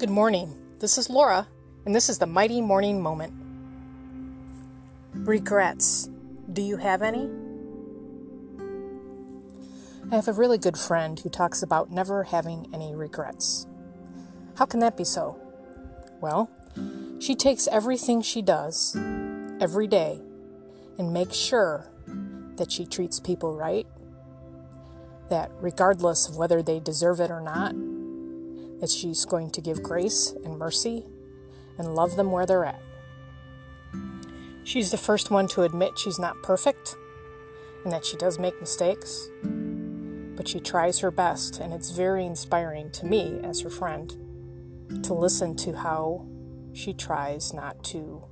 Good morning. This is Laura, and this is the Mighty Morning Moment. Regrets. Do you have any? I have a really good friend who talks about never having any regrets. How can that be so? Well, she takes everything she does every day and makes sure that she treats people right, that regardless of whether they deserve it or not, that she's going to give grace and mercy and love them where they're at. She's the first one to admit she's not perfect and that she does make mistakes, but she tries her best, and it's very inspiring to me as her friend to listen to how she tries not to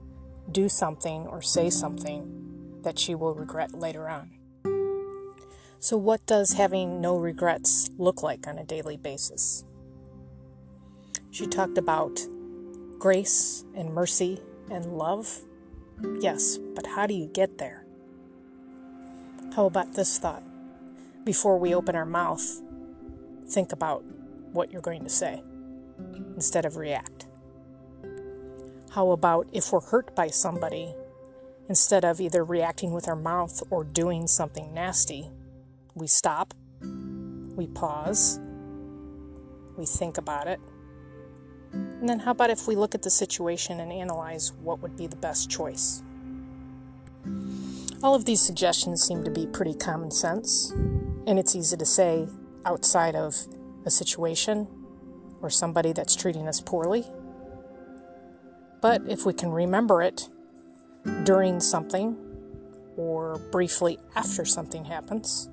do something or say something that she will regret later on. So, what does having no regrets look like on a daily basis? She talked about grace and mercy and love. Yes, but how do you get there? How about this thought? Before we open our mouth, think about what you're going to say instead of react. How about if we're hurt by somebody, instead of either reacting with our mouth or doing something nasty, we stop, we pause, we think about it, and then, how about if we look at the situation and analyze what would be the best choice? All of these suggestions seem to be pretty common sense, and it's easy to say outside of a situation or somebody that's treating us poorly. But if we can remember it during something or briefly after something happens,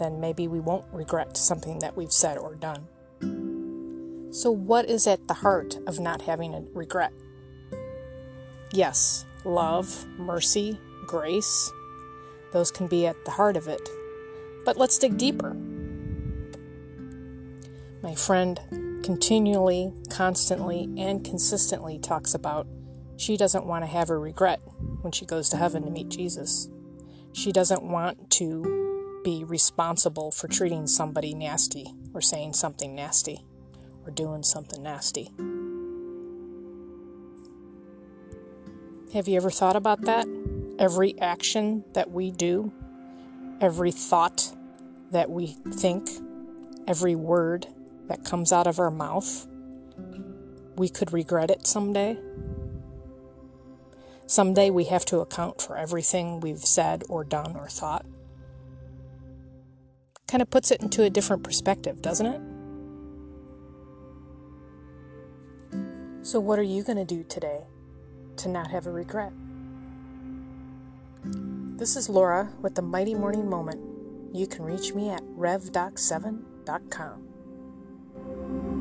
then maybe we won't regret something that we've said or done. So, what is at the heart of not having a regret? Yes, love, mercy, grace, those can be at the heart of it. But let's dig deeper. My friend continually, constantly, and consistently talks about she doesn't want to have a regret when she goes to heaven to meet Jesus. She doesn't want to be responsible for treating somebody nasty or saying something nasty or doing something nasty. Have you ever thought about that? Every action that we do, every thought that we think, every word that comes out of our mouth, we could regret it someday. Someday we have to account for everything we've said or done or thought. Kind of puts it into a different perspective, doesn't it? So, what are you going to do today to not have a regret? This is Laura with the Mighty Morning Moment. You can reach me at revdoc7.com.